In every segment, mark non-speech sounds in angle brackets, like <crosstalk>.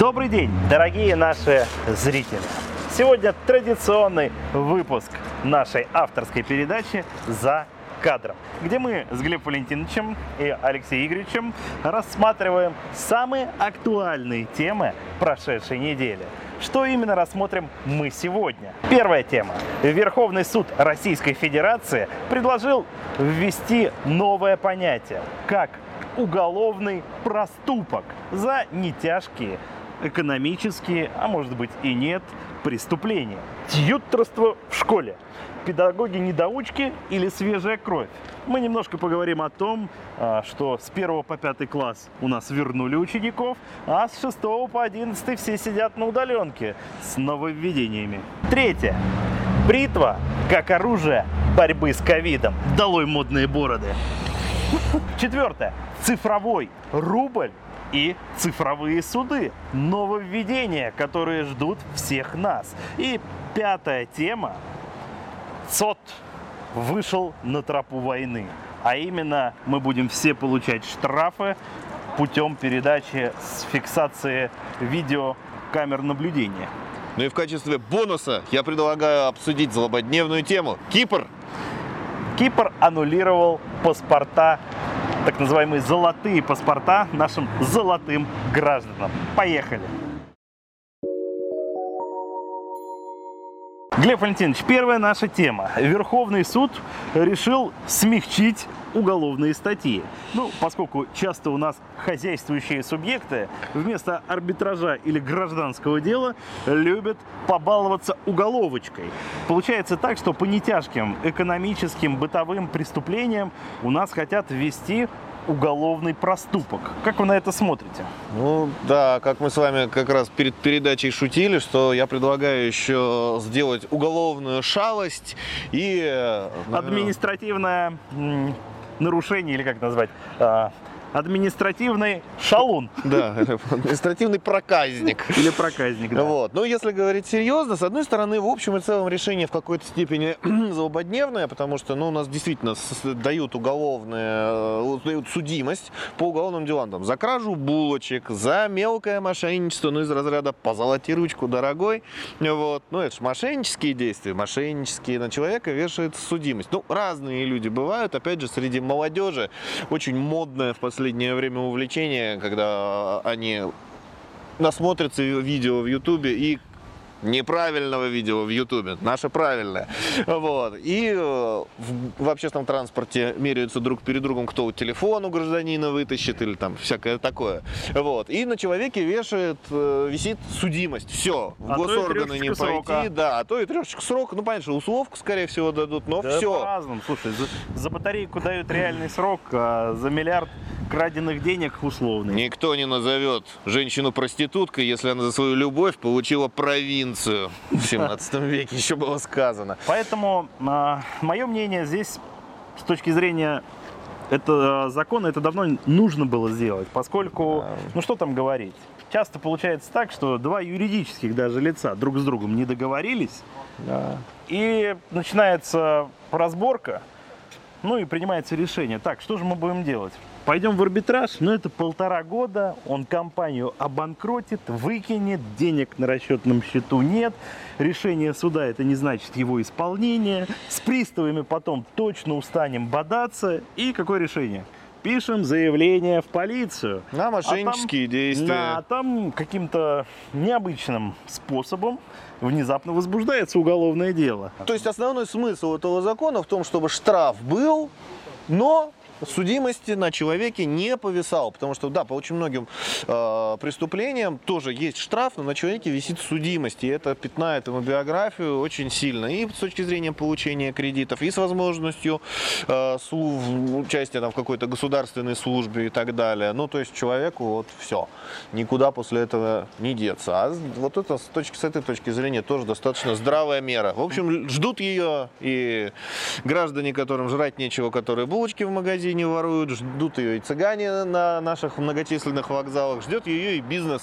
Добрый день, дорогие наши зрители! Сегодня традиционный выпуск нашей авторской передачи «За кадром», где мы с Глебом Валентиновичем и Алексеем Игоревичем рассматриваем самые актуальные темы прошедшей недели. Что именно рассмотрим мы сегодня? Первая тема. Верховный суд Российской Федерации предложил ввести новое понятие, как уголовный проступок за нетяжкие экономические, а может быть и нет, преступления. Тьютерство в школе. Педагоги-недоучки или свежая кровь. Мы немножко поговорим о том, а, что с 1 по 5 класс у нас вернули учеников, а с 6 по 11 все сидят на удаленке с нововведениями. Третье. Бритва как оружие борьбы с ковидом. Долой модные бороды. Четвертое. Цифровой рубль и цифровые суды. Нововведения, которые ждут всех нас. И пятая тема. ЦОТ вышел на тропу войны. А именно мы будем все получать штрафы путем передачи с фиксации видео камер наблюдения. Ну и в качестве бонуса я предлагаю обсудить злободневную тему. Кипр. Кипр аннулировал паспорта так называемые золотые паспорта нашим золотым гражданам. Поехали! Глеб Валентинович, первая наша тема. Верховный суд решил смягчить уголовные статьи. Ну, поскольку часто у нас хозяйствующие субъекты вместо арбитража или гражданского дела любят побаловаться уголовочкой. Получается так, что по нетяжким экономическим, бытовым преступлениям у нас хотят ввести уголовный проступок. Как вы на это смотрите? Ну да, как мы с вами как раз перед передачей шутили, что я предлагаю еще сделать уголовную шалость и... Наверное... Административное нарушение, или как назвать, а, административный шалун. Да, административный проказник. Или проказник, да. Вот. Но если говорить серьезно, с одной стороны, в общем и целом решение в какой-то степени <clears throat> злободневное, потому что ну, у нас действительно дают уголовные, э, дают судимость по уголовным делам. Там, за кражу булочек, за мелкое мошенничество, ну из разряда позолоти ручку, дорогой. Вот. Ну это же мошеннические действия, мошеннические. На человека вешается судимость. Ну, разные люди бывают. Опять же, среди молодежи очень модная в последнее последнее время увлечение, когда они насмотрятся видео в Ютубе и неправильного видео в Ютубе, наше правильное. Вот. И э, в, в общественном транспорте меряются друг перед другом, кто телефон у гражданина вытащит или там всякое такое. Вот. И на человеке вешает, э, висит судимость. Все. В а госорганы не пойти. Срока. Да, а то и трешечка срока. Ну, понятно, что условку, скорее всего, дадут, но да все. по-разному. Слушай, за, за батарейку дают реальный срок, а за миллиард краденных денег условный. Никто не назовет женщину проституткой, если она за свою любовь получила провинцию. В 17 <laughs> веке еще было сказано. Поэтому а, мое мнение здесь, с точки зрения это а, закона, это давно нужно было сделать, поскольку, ну что там говорить, часто получается так, что два юридических даже лица друг с другом не договорились, да. и начинается разборка, ну и принимается решение. Так, что же мы будем делать? Пойдем в арбитраж, но это полтора года, он компанию обанкротит, выкинет, денег на расчетном счету нет, решение суда это не значит его исполнение, с приставами потом точно устанем бодаться, и какое решение? Пишем заявление в полицию. На мошеннические а там, действия. Да, а там каким-то необычным способом внезапно возбуждается уголовное дело. То есть основной смысл этого закона в том, чтобы штраф был, но судимости на человеке не повисал, потому что, да, по очень многим э, преступлениям тоже есть штраф, но на человеке висит судимость, и это пятнает ему биографию очень сильно, и с точки зрения получения кредитов, и с возможностью э, участия там, в какой-то государственной службе и так далее. Ну, то есть человеку вот все, никуда после этого не деться. А вот это с, точки, с этой точки зрения тоже достаточно здравая мера. В общем, ждут ее и граждане, которым жрать нечего, которые булочки в магазине, не воруют, ждут ее и цыгане на наших многочисленных вокзалах, ждет ее и бизнес.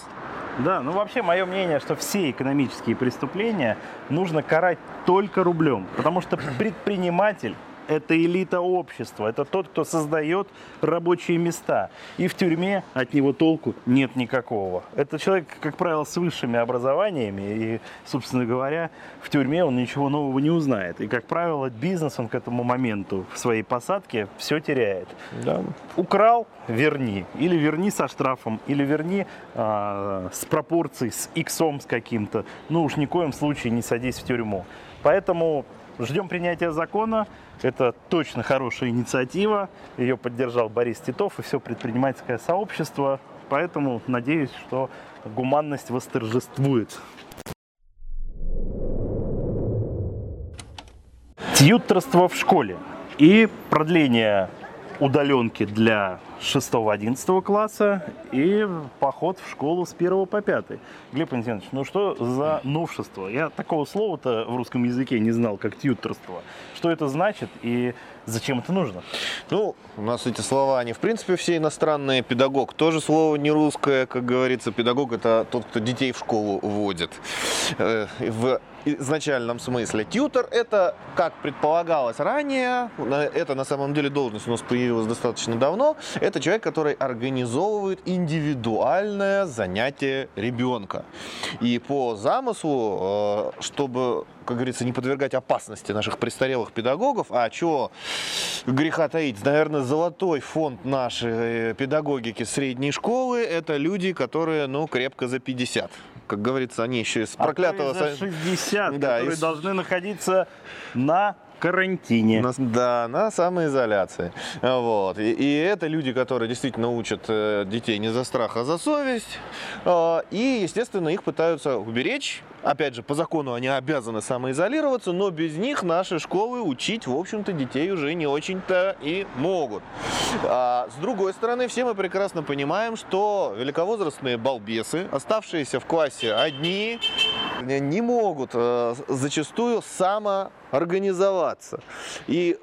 Да, ну вообще мое мнение, что все экономические преступления нужно карать только рублем, потому что предприниматель – это элита общества, это тот, кто создает рабочие места. И в тюрьме от него толку нет никакого. Это человек, как правило, с высшими образованиями, и, собственно говоря, в тюрьме он ничего нового не узнает. И, как правило, бизнес он к этому моменту в своей посадке все теряет. Да. Украл – верни. Или верни со штрафом, или верни а, с пропорцией, с иксом с каким-то. Ну уж ни в коем случае не садись в тюрьму. Поэтому ждем принятия закона. Это точно хорошая инициатива. Ее поддержал Борис Титов и все предпринимательское сообщество. Поэтому надеюсь, что гуманность восторжествует. Тьютерство в школе и продление удаленки для 6-11 класса и поход в школу с 1 по 5. Глеб Валентинович, ну что за новшество? Я такого слова-то в русском языке не знал, как тьютерство. Что это значит и зачем это нужно? Ну, у нас эти слова, они в принципе все иностранные. Педагог тоже слово не русское, как говорится. Педагог это тот, кто детей в школу водит. Э, в изначальном смысле. Тьютер это, как предполагалось ранее, это на самом деле должность у нас появилась достаточно давно, это человек, который организовывает индивидуальное занятие ребенка. И по замыслу, э, чтобы как говорится, не подвергать опасности наших престарелых педагогов. А что греха таить? Наверное, золотой фонд нашей педагогики средней школы – это люди, которые, ну, крепко за 50 как говорится, они еще из проклятого... А то и за 60, да, которые из... должны находиться на карантине. На, да, на самоизоляции. Вот. И, и это люди, которые действительно учат э, детей не за страх, а за совесть. Э, и, естественно, их пытаются уберечь Опять же, по закону они обязаны самоизолироваться, но без них наши школы учить, в общем-то, детей уже не очень-то и могут. А, с другой стороны, все мы прекрасно понимаем, что великовозрастные балбесы, оставшиеся в классе одни, не могут э, зачастую самоорганизоваться. И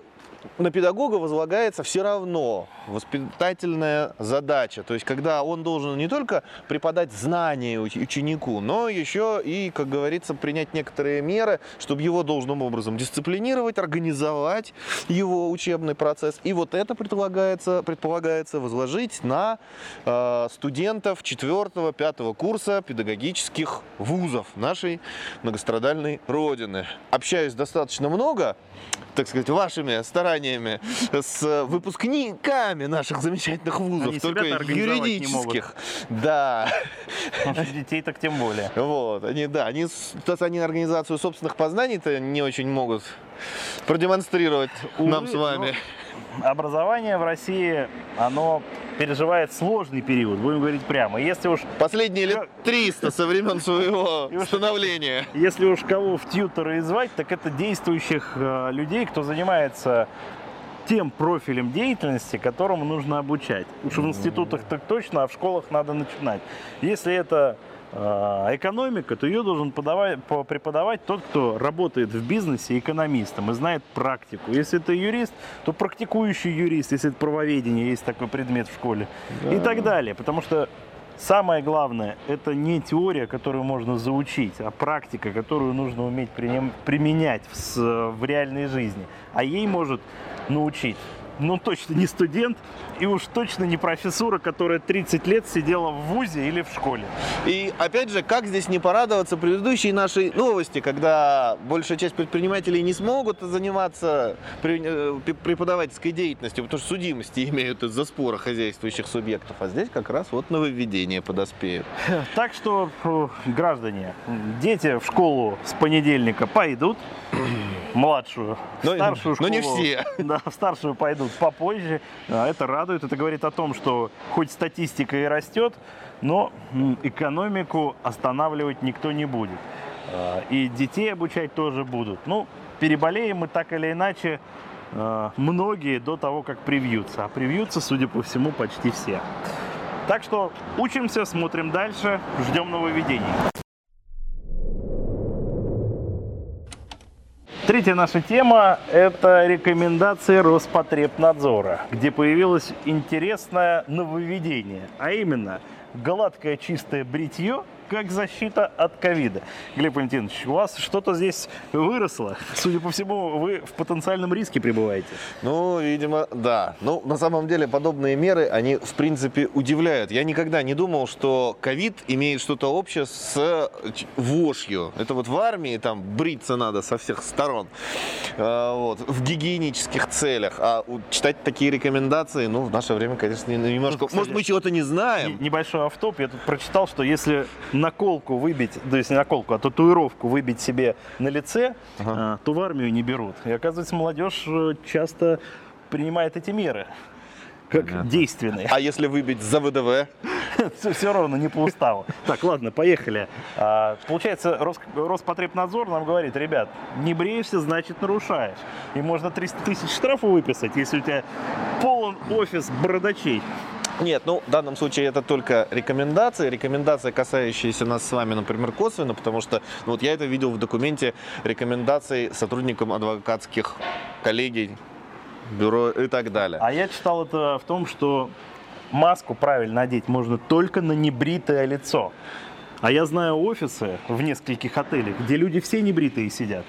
на педагога возлагается все равно воспитательная задача. То есть, когда он должен не только преподать знания ученику, но еще и, как говорится, принять некоторые меры, чтобы его должным образом дисциплинировать, организовать его учебный процесс. И вот это предполагается, предполагается возложить на э, студентов 4-5 курса педагогических вузов нашей многострадальной Родины. Общаюсь достаточно много, так сказать, вашими стараниями с выпускниками наших замечательных вузов, Они только юридических. Да. Детей так тем более. Вот, они, да, они, они организацию собственных познаний-то не очень могут продемонстрировать Увы, нам с вами. Образование в России, оно переживает сложный период, будем говорить прямо. Если уж... Последние лет 300 со времен своего становления. Если уж кого в тьютеры звать, так это действующих э, людей, кто занимается тем профилем деятельности, которому нужно обучать. Уж в институтах так точно, а в школах надо начинать. Если это э, экономика, то ее должен подавать, преподавать тот, кто работает в бизнесе экономистом и знает практику. Если это юрист, то практикующий юрист, если это правоведение, есть такой предмет в школе да. и так далее. Потому что Самое главное, это не теория, которую можно заучить, а практика, которую нужно уметь применять в, в реальной жизни. А ей может научить ну, точно не студент и уж точно не профессура, которая 30 лет сидела в ВУЗе или в школе. И опять же, как здесь не порадоваться предыдущей нашей новости, когда большая часть предпринимателей не смогут заниматься э, преподавательской деятельностью, потому что судимости имеют из-за спора хозяйствующих субъектов, а здесь как раз вот нововведение подоспеют. <laughs> Так что, граждане, дети в школу с понедельника пойдут, <clears throat> младшую, но, старшую школу. Но не все. <laughs> Да, в старшую пойдут попозже. А это радует. Это говорит о том, что хоть статистика и растет, но экономику останавливать никто не будет. А, и детей обучать тоже будут. Ну, переболеем мы так или иначе а, многие до того, как привьются. А привьются, судя по всему, почти все. Так что учимся, смотрим дальше, ждем нововведений. Третья наша тема – это рекомендации Роспотребнадзора, где появилось интересное нововведение, а именно гладкое чистое бритье как защита от ковида. Глеб Валентинович, у вас что-то здесь выросло. Судя по всему, вы в потенциальном риске пребываете. Ну, видимо, да. Ну, на самом деле, подобные меры, они, в принципе, удивляют. Я никогда не думал, что ковид имеет что-то общее с ч- вошью. Это вот в армии там бриться надо со всех сторон. А, вот, в гигиенических целях. А читать такие рекомендации, ну, в наше время, конечно, немножко... Тут, кстати, Может, мы чего-то не знаем? Небольшой автоп. Я тут прочитал, что если наколку выбить, то есть не наколку, а татуировку выбить себе на лице, Ага. а, то в армию не берут. И оказывается, молодежь э, часто принимает эти меры как Понятно. действенные. А если выбить за ВДВ? <laughs> Все, равно не по уставу. Так, ладно, поехали. А, получается, Рос- Роспотребнадзор нам говорит, ребят, не бреешься, значит нарушаешь. И можно 300 тысяч штрафа выписать, если у тебя полон офис бородачей. Нет, ну, в данном случае это только рекомендации. Рекомендации, касающиеся нас с вами, например, косвенно, потому что ну, вот я это видел в документе рекомендаций сотрудникам адвокатских коллегий, бюро и так далее. А я читал это в том, что маску правильно надеть можно только на небритое лицо. А я знаю офисы в нескольких отелях, где люди все небритые сидят.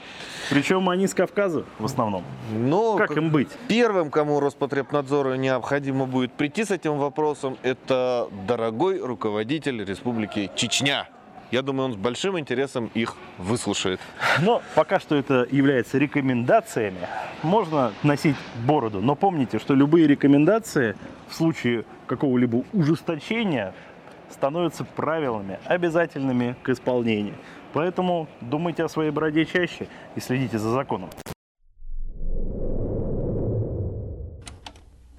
Причем они с Кавказа в основном. Но Как им быть? первым, кому Роспотребнадзору необходимо будет прийти с этим вопросом, это дорогой руководитель Республики Чечня. Я думаю, он с большим интересом их выслушает. Но пока что это является рекомендациями. Можно носить бороду, но помните, что любые рекомендации в случае какого-либо ужесточения становятся правилами, обязательными к исполнению. Поэтому думайте о своей бороде чаще и следите за законом.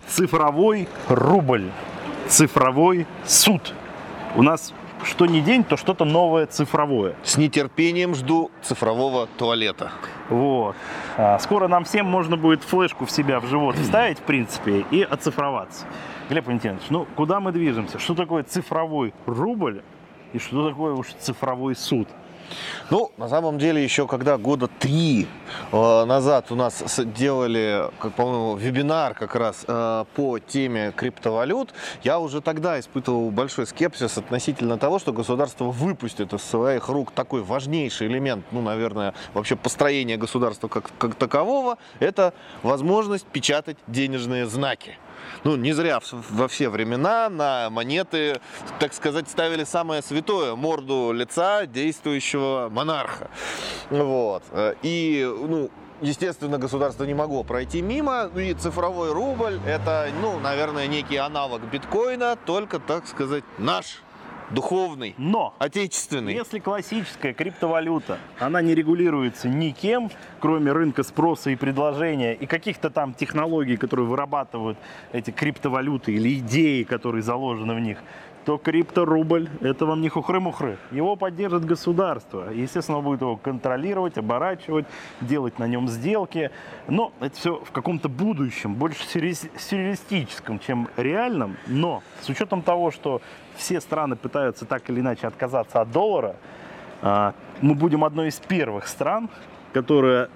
Цифровой рубль. Цифровой суд. У нас что ни день, то что-то новое цифровое. С нетерпением жду цифрового туалета. Вот. А, Скоро нам всем можно будет флешку в себя в живот вставить, в принципе, и оцифроваться. Глеб Валентинович, ну куда мы движемся? Что такое цифровой рубль и что такое уж цифровой суд? Ну, на самом деле, еще когда года три э, назад у нас делали, как по-моему, вебинар как раз э, по теме криптовалют, я уже тогда испытывал большой скепсис относительно того, что государство выпустит из своих рук такой важнейший элемент, ну, наверное, вообще построения государства как, как такового, это возможность печатать денежные знаки. Ну, не зря во все времена на монеты, так сказать, ставили самое святое, морду лица действующего монарха. Вот. И, ну, Естественно, государство не могло пройти мимо, и цифровой рубль – это, ну, наверное, некий аналог биткоина, только, так сказать, наш, духовный, Но отечественный. если классическая криптовалюта, она не регулируется никем, кроме рынка спроса и предложения, и каких-то там технологий, которые вырабатывают эти криптовалюты или идеи, которые заложены в них, то крипторубль – это вам не хухры-мухры. Его поддержит государство. Естественно, будет его контролировать, оборачивать, делать на нем сделки. Но это все в каком-то будущем, больше сюрре- сюрреалистическом, чем реальном. Но с учетом того, что все страны пытаются так или иначе отказаться от доллара, а, мы будем одной из первых стран, которая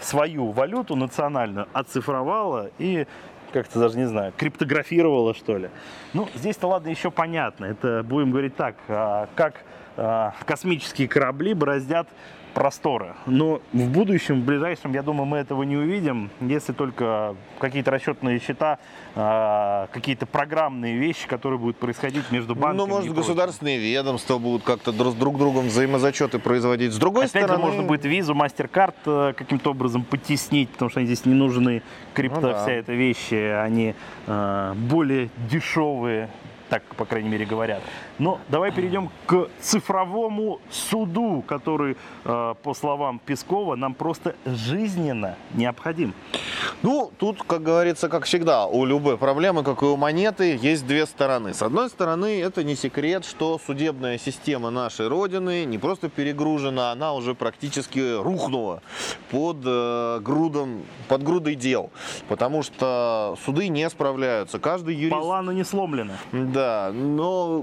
свою валюту национальную оцифровала и как-то даже не знаю, криптографировала что ли. Ну, здесь-то ладно, еще понятно. Это, будем говорить так, а, как а, космические корабли бороздят просторы. Но в будущем, в ближайшем, я думаю, мы этого не увидим, если только какие-то расчетные счета, а, какие-то программные вещи, которые будут происходить между банками. Ну, может, государственные ведомства будут как-то друг другом взаимозачеты производить. С другой Опять стороны... же, можно будет визу, мастер-карт э, каким-то образом потеснить, потому что они здесь не нужны. Крипто, Ну да. вся эта вещи, они э, более дешевые, так, по крайней мере, говорят. Но давай перейдем к цифровому суду, который, э, по словам Пескова, нам просто жизненно необходим. Ну, тут, как говорится, как всегда, у любой проблемы, как и у монеты, есть две стороны. С одной стороны, это не секрет, что судебная система нашей Родины не просто перегружена, она уже практически рухнула под, э, грудом, под грудой дел. Потому что суды не справляются. Каждый юрист... Полана не сломлена. Да, но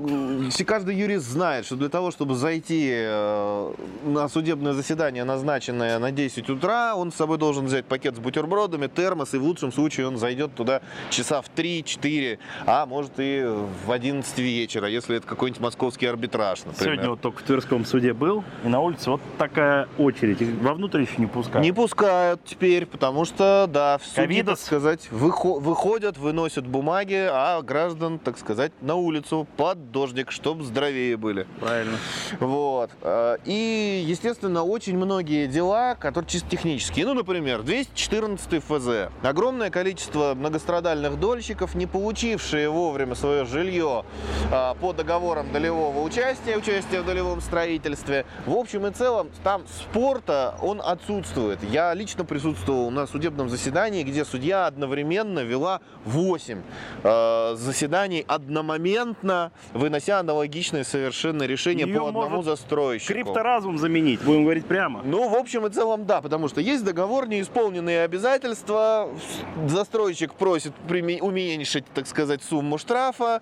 каждый юрист знает, что для того, чтобы зайти э, на судебное заседание, назначенное на 10 утра, он с собой должен взять пакет с бутербродами, термос, и в лучшем случае он зайдет туда часа в 3-4, а может и в 11 вечера, если это какой-нибудь московский арбитраж, например. Сегодня вот только в Тверском суде был, и на улице вот такая очередь. Их вовнутрь еще не пускают. Не пускают теперь, потому что, да, в суде, так сказать, выхо- выходят, выносят бумаги, а граждан, так сказать, на улицу под дождик, чтобы здоровее были. Правильно. Вот. Э, И, естественно, очень многие дела, которые чисто технические. Ну, например, 214 ФЗ. Огромное количество многострадальных дольщиков, не получившие вовремя свое жилье а, по договорам долевого участия, участия в долевом строительстве. В общем и целом, там спорта, он отсутствует. Я лично присутствовал на судебном заседании, где судья одновременно вела 8 э, заседаний одномоментно, вынося аналогичное совершенно решение Её по одному застройщику. Крипторазум заменить, будем говорить прямо. Ну, в общем и целом, да, потому что есть договор, неисполненные обязательства, застройщик просит уменьшить, так сказать, сумму штрафа.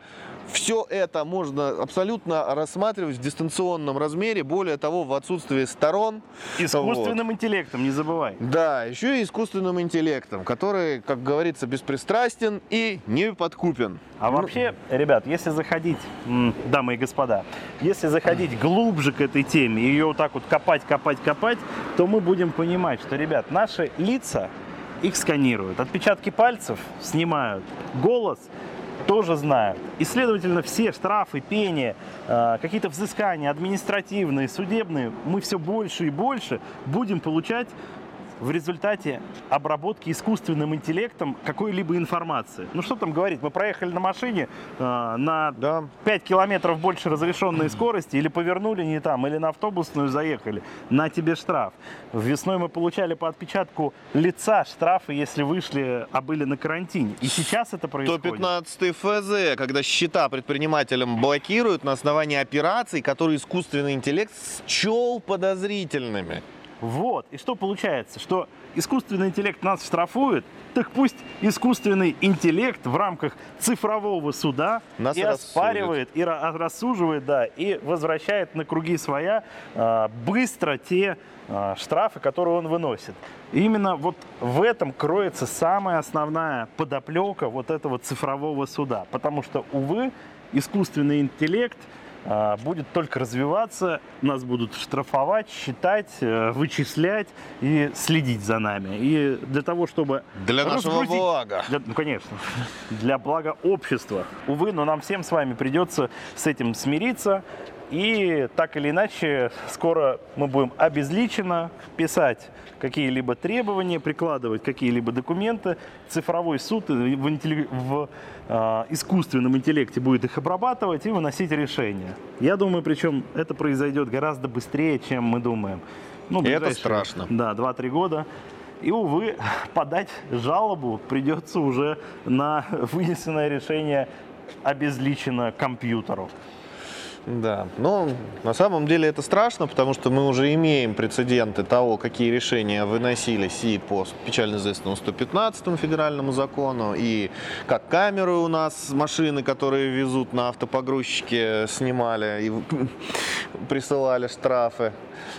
Все это можно абсолютно рассматривать в дистанционном размере, более того, в отсутствии сторон. Искусственным интеллектом, не забывай. Да, еще и искусственным интеллектом, который, как говорится, беспристрастен и не подкупен. А вообще, ребят, если заходить, дамы и господа, если заходить глубже к этой теме, и ее вот так вот копать, копать, копать, то мы будем понимать, что, ребят, наши лица, их сканируют, отпечатки пальцев снимают, голос тоже знают. И, следовательно, все штрафы, пения, э, какие-то взыскания административные, судебные, мы все больше и больше будем получать в результате обработки искусственным интеллектом какой-либо информации. Ну что там говорить, мы проехали на машине э, на Да. 5 километров больше разрешенной скорости, или повернули не там, или на автобусную заехали, на тебе штраф. Весной мы получали по отпечатку лица штрафы, если вышли, а были на карантине. И сейчас это происходит. 115 ФЗ, когда счета предпринимателям блокируют на основании операций, которые искусственный интеллект счел подозрительными. Вот. И что получается? Что искусственный интеллект нас штрафует, так пусть искусственный интеллект в рамках цифрового суда Нас и рассудит. оспаривает, и ра- рассуживает, да, и возвращает на круги своя а, быстро те а, штрафы, которые он выносит. И именно вот в этом кроется самая основная подоплека вот этого цифрового суда. Потому что, увы, искусственный интеллект будет только развиваться, нас будут штрафовать, считать, э, вычислять и следить за нами. И для того, чтобы Для нашего блага. для- ну, конечно, <laughs> для блага общества. Увы, но нам всем с вами придется с этим смириться. И так или иначе, скоро мы будем обезличенно писать какие-либо требования, прикладывать какие-либо документы. Цифровой суд в, интелли- в, а, искусственном интеллекте будет их обрабатывать и выносить решения. Я думаю, причем это произойдет гораздо быстрее, чем мы думаем. Ну, это страшно. Да, 2-3 года. И, увы, <laughs> подать жалобу придется уже на вынесенное решение обезличено компьютеру. Да, но на самом деле это страшно, потому что мы уже имеем прецеденты того, какие решения выносились и по печально известному 115 федеральному закону, и как камеры у нас, машины, которые везут на автопогрузчике, снимали и <laughs> присылали штрафы.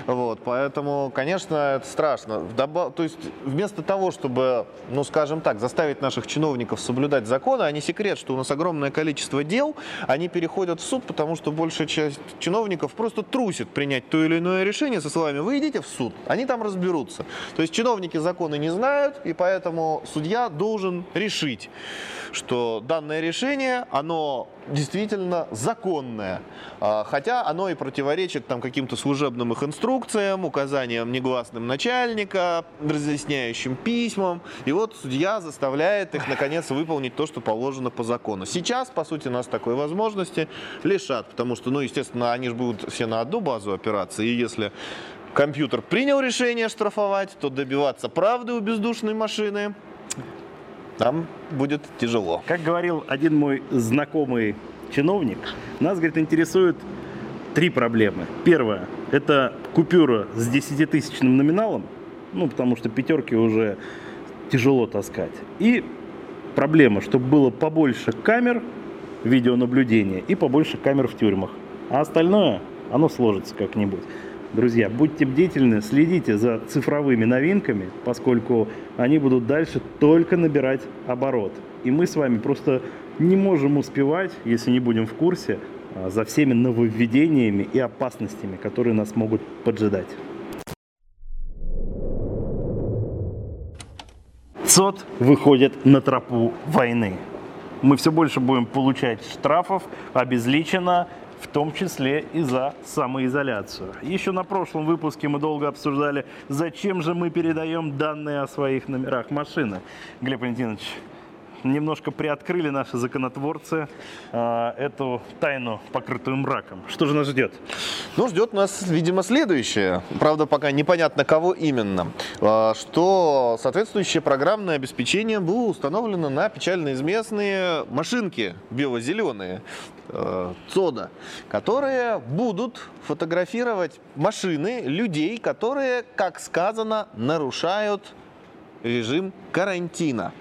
Вот, поэтому, конечно, это страшно. То есть вместо того, чтобы, ну, скажем так, заставить наших чиновников соблюдать законы, а не секрет, что у нас огромное количество дел, они переходят в суд, потому что большая часть чиновников просто трусит принять то или иное решение со словами «вы идите в суд, они там разберутся». То есть чиновники законы не знают, и поэтому судья должен решить, что данное решение, оно действительно законное, А, хотя оно и противоречит там каким-то служебным их инструкциям, указаниям негласным начальника, разъясняющим письмам. И вот судья заставляет их, наконец, выполнить то, что положено по закону. Сейчас, по сути, нас такой возможности лишат, потому что, ну, естественно, они же будут все на одну базу опираться, и если компьютер принял решение штрафовать, то добиваться правды у бездушной машины нам будет тяжело. Как говорил один мой знакомый чиновник, нас, говорит, интересуют три проблемы. Первое – это купюра с 10-тысячным номиналом, ну, потому что пятерки уже тяжело таскать. И проблема, чтобы было побольше камер видеонаблюдения и побольше камер в тюрьмах. А остальное, оно сложится как-нибудь. Друзья, будьте бдительны, следите за цифровыми новинками, поскольку они будут дальше только набирать оборот. И мы с вами просто не можем успевать, если не будем в курсе, а, за всеми нововведениями и опасностями, которые нас могут поджидать. ЦОД выходит на тропу войны. Мы все больше будем получать штрафов, обезличенно, в том числе и за самоизоляцию. Еще на прошлом выпуске мы долго обсуждали, зачем же мы передаем данные о своих номерах машины. Глеб Валентинович, немножко приоткрыли наши законотворцы э, эту тайну, покрытую мраком. Что же нас ждет? Ну, ждет нас, видимо, следующее. Правда, пока непонятно, кого именно. А, что соответствующее программное обеспечение было установлено на печально известные машинки бело-зеленые, э, ЦОДа, которые будут фотографировать машины людей, которые, как сказано, нарушают режим карантина.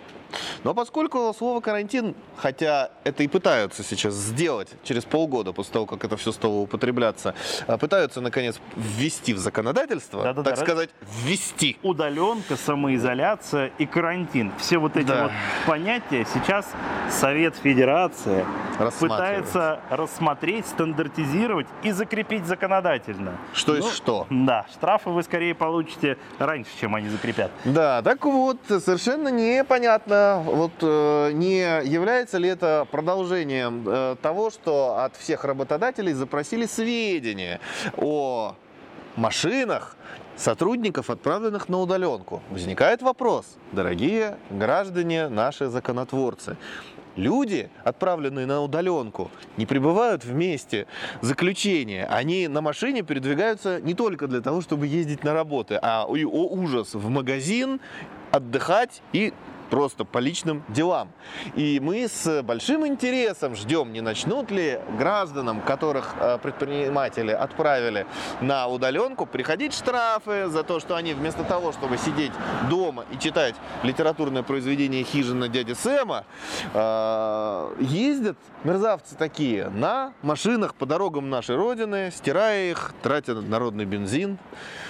Но поскольку слово карантин, хотя это и пытаются сейчас сделать через полгода после того, как это все стало употребляться, а, пытаются наконец ввести в законодательство, Да-да-да. так сказать, ввести. Удаленка, самоизоляция и карантин. Все вот эти Да. вот понятия сейчас Совет Федерации пытается рассмотреть, стандартизировать и закрепить законодательно. Что есть Ну, что. Да, штрафы вы скорее получите раньше, чем они закрепят. Да, так вот, совершенно непонятно, вот э, не является ли это продолжением э, того, что от всех работодателей запросили сведения о машинах сотрудников, отправленных на удаленку. Возникает вопрос, дорогие граждане, наши законотворцы. Люди, отправленные на удаленку, не пребывают в месте заключения. Они на машине передвигаются не только для того, чтобы ездить на работы, а о ужас, в магазин, отдыхать и просто по личным делам. И мы с большим интересом ждем, не начнут ли гражданам, которых э, предприниматели отправили на удаленку, приходить штрафы за то, что они вместо того, чтобы сидеть дома и читать литературное произведение «Хижина дяди Сэма», э, ездят мерзавцы такие на машинах по дорогам нашей Родины, стирая их, тратя народный бензин,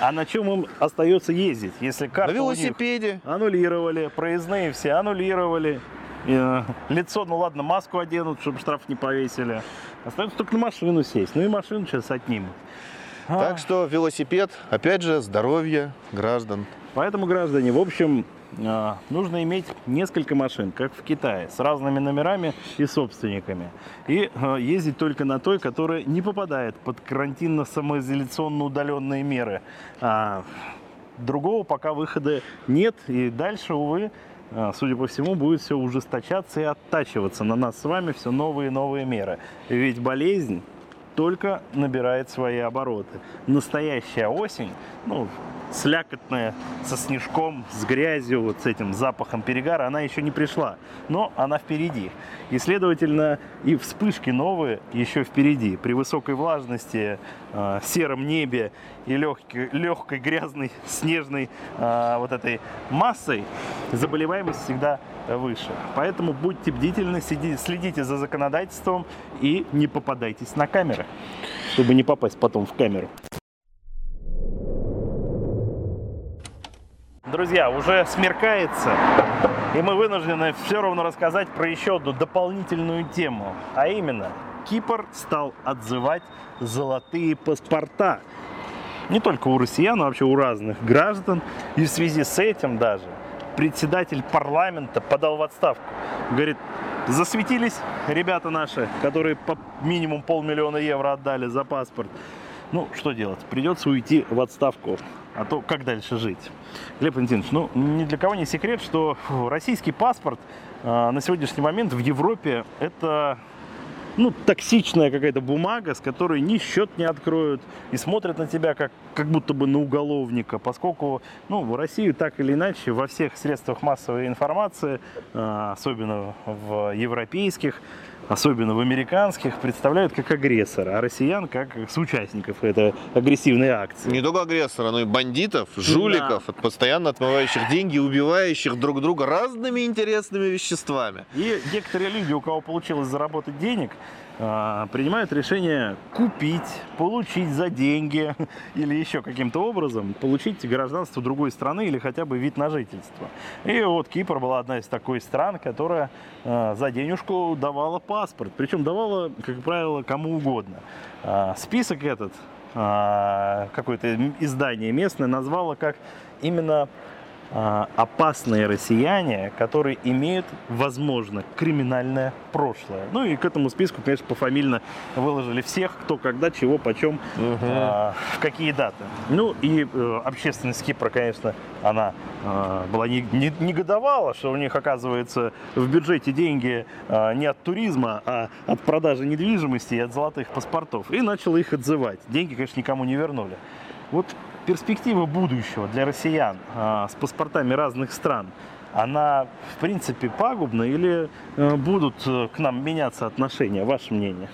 А на чем им остается ездить, если на карты них велосипеде. аннулировали, проездные все аннулировали, э, лицо, ну ладно, маску оденут, чтобы штраф не повесили. Остается только на машину сесть. Ну и машину сейчас отнимут. А, Так что велосипед, опять же, здоровье граждан. Поэтому, граждане, в общем, э, нужно иметь несколько машин, как в Китае, с разными номерами и собственниками. И э, ездить только на той, которая не попадает под карантинно-самоизоляционно удаленные меры. А, другого пока выхода нет. И дальше, увы, судя по всему, будет все ужесточаться и оттачиваться на нас с вами все новые и новые меры. Ведь болезнь только набирает свои обороты. Настоящая осень, ну, слякотная, со снежком, с грязью, вот с этим запахом перегара, она еще не пришла, но она впереди. И, следовательно, и вспышки новые еще впереди. При высокой влажности, э, сером небе и легкой, легкой грязной, снежной э, вот этой массой заболеваемость всегда выше. Поэтому будьте бдительны, следите за законодательством и не попадайтесь на камеры, чтобы не попасть потом в камеру. Друзья, уже смеркается, и мы вынуждены все равно рассказать про еще одну дополнительную тему. А именно, Кипр стал отзывать золотые паспорта. Не только у россиян, но вообще у разных граждан. И в связи с этим даже председатель парламента подал в отставку. Говорит, засветились ребята наши, которые по минимум полмиллиона евро отдали за паспорт. Ну, что делать? Придется уйти в отставку. А то как дальше жить? Глеб Валентинович, ну, ни для кого не секрет, что российский паспорт э, на сегодняшний момент в Европе это ну, токсичная какая-то бумага, с которой ни счет не откроют и смотрят на тебя как, как будто бы на уголовника, поскольку ну, в Россию так или иначе во всех средствах массовой информации, э, особенно в европейских, особенно в американских, представляют как агрессора, а россиян как соучастников этой агрессивной акции. Не только агрессора, но и бандитов, жуликов, да. постоянно отмывающих деньги, убивающих друг друга разными интересными веществами. И некоторые люди, у кого получилось заработать денег, принимают решение купить, получить за деньги <laughs> или еще каким-то образом получить гражданство другой страны или хотя бы вид на жительство. И вот Кипр была одна из такой стран, которая а, за денежку давала паспорт. Причем давала, как правило, кому угодно. А, список этот какое-то издание местное назвало как именно а, опасные россияне, которые имеют, возможно, криминальное прошлое. Ну и к этому списку, конечно, пофамильно выложили всех, кто когда, чего, почем, угу. э, в какие даты. Ну и э, общественность Кипра, конечно, она э, была не, не, негодовала, что у них, оказывается, в бюджете деньги э, не от туризма, а от продажи недвижимости и от золотых паспортов. И начала их отзывать. Деньги, конечно, никому не вернули. Вот перспектива будущего для россиян а, с паспортами разных стран, она в принципе пагубна или э, будут э, к нам меняться отношения? Ваше мнение?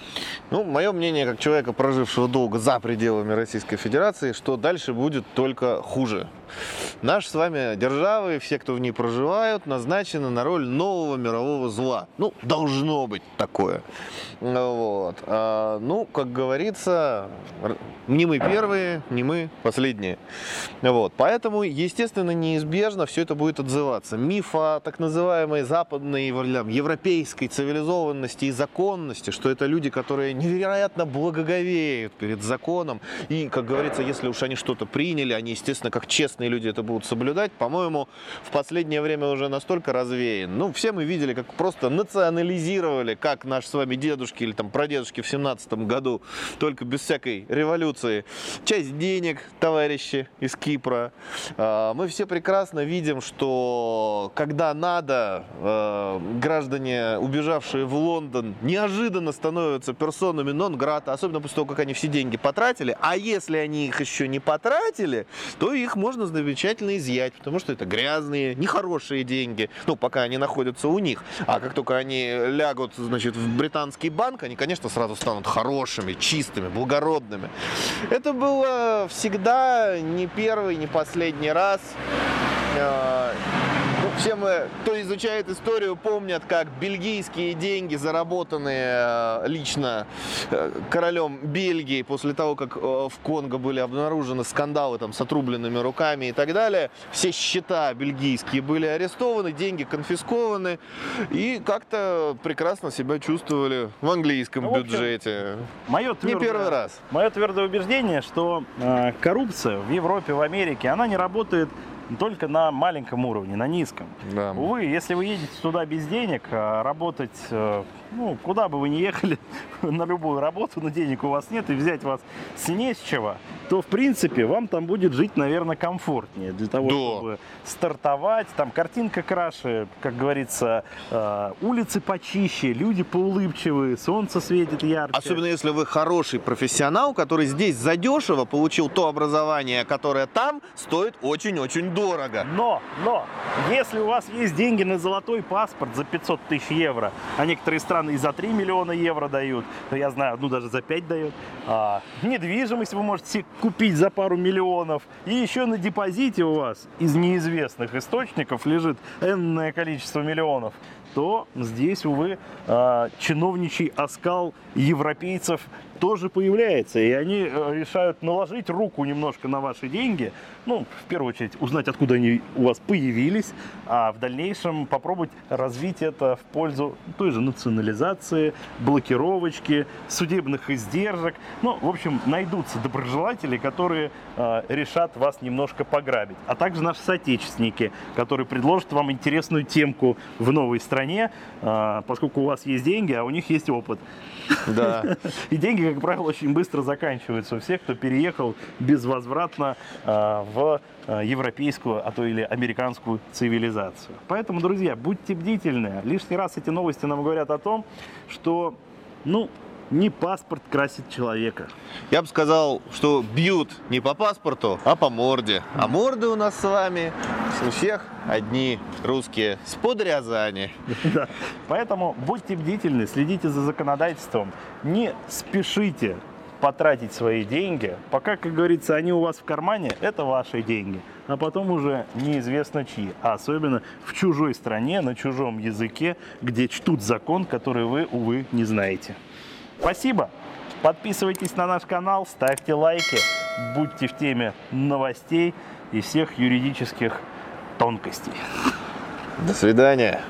Ну, мое мнение, как человека, прожившего долго за пределами Российской Федерации, что дальше будет только хуже. Наш с вами державы, все, кто в ней проживают, назначены на роль нового мирового зла. Ну, должно быть такое. Вот. А, ну, как говорится, не мы первые, не мы последние. Вот. Поэтому, естественно, неизбежно все это будет отзываться. Миф о так называемой западной, европейской цивилизованности и законности, что это люди, которые невероятно благоговеют перед законом. И, как говорится, если уж они что-то приняли, они, естественно, как честные люди это будут соблюдать, по-моему, в последнее время уже настолько развеян. Ну, все мы видели, как просто национализировали, как наши с вами дедушки или там прадедушки в семнадцатом году, только без всякой революции, часть денег, товарищи из Кипра. А, мы все прекрасно видим, что когда надо, а, граждане, убежавшие в Лондон, неожиданно становятся персонами нон-грата, особенно после того, как они все деньги потратили. А если они их еще не потратили, то их можно замечательно изъять, потому что это грязные, нехорошие деньги, ну, пока они находятся у них. А как только они лягут, значит, в британский банк, они, конечно, сразу станут хорошими, чистыми, благородными. Это было всегда не первый, не последний раз. Все мы, кто изучает историю, помнят, как бельгийские деньги, заработанные э, лично э, королем Бельгии после того, как э, в Конго были обнаружены скандалы там, с отрубленными руками и так далее, все счета бельгийские были арестованы, деньги конфискованы и как-то прекрасно себя чувствовали в английском ну, в общем, бюджете. Мое твердое, Не первый раз. Мое твердое убеждение, что э, коррупция в Европе, в Америке, она не работает только на маленьком уровне, на низком. Да. Увы, если вы едете туда без денег, а работать, э, ну, куда бы вы ни ехали, <laughs> на любую работу, но денег у вас нет, и взять вас с не с чего, то, в принципе, вам там будет жить, наверное, комфортнее для того, да. чтобы стартовать. Там картинка краше, как говорится, э, улицы почище, люди поулыбчивые, солнце светит ярче. Особенно если вы хороший профессионал, который здесь задешево получил то образование, которое там стоит очень-очень дорого. Но, но, если у вас есть деньги на золотой паспорт за 500 тысяч евро, а некоторые страны и за 3 миллиона евро дают, то я знаю, одну даже за 5 дают, а, недвижимость вы можете купить за пару миллионов, и еще на депозите у вас из неизвестных источников лежит энное количество миллионов, то здесь, увы, а, чиновничий оскал европейцев тоже появляется. И они э, решают наложить руку немножко на ваши деньги. Ну, в первую очередь, узнать, откуда они у вас появились, а в дальнейшем попробовать развить это в пользу той же национализации, блокировочки, судебных издержек. Ну, в общем, найдутся доброжелатели, которые э, решат вас немножко пограбить. А также наши соотечественники, которые предложат вам интересную темку в новой стране, э, поскольку у вас есть деньги, а у них есть опыт. Да. <laughs> И деньги как правило, очень быстро заканчиваются у всех, кто переехал безвозвратно э, в э, европейскую, а то или американскую цивилизацию. Поэтому, друзья, будьте бдительны. Лишний раз эти новости нам говорят о том, что, ну, не паспорт красит человека. Я бы сказал, что бьют не по паспорту, а по морде. А морды у нас с вами У всех одни русские с под Рязани. <laughs> Да. Поэтому будьте бдительны, следите за законодательством, не спешите потратить свои деньги, пока, как говорится, они у вас в кармане, это ваши деньги, а потом уже неизвестно чьи, а особенно в чужой стране, на чужом языке, где чтут закон, который вы, увы, не знаете. Спасибо! Подписывайтесь на наш канал, ставьте лайки, будьте в теме новостей и всех юридических тонкостей. До свидания.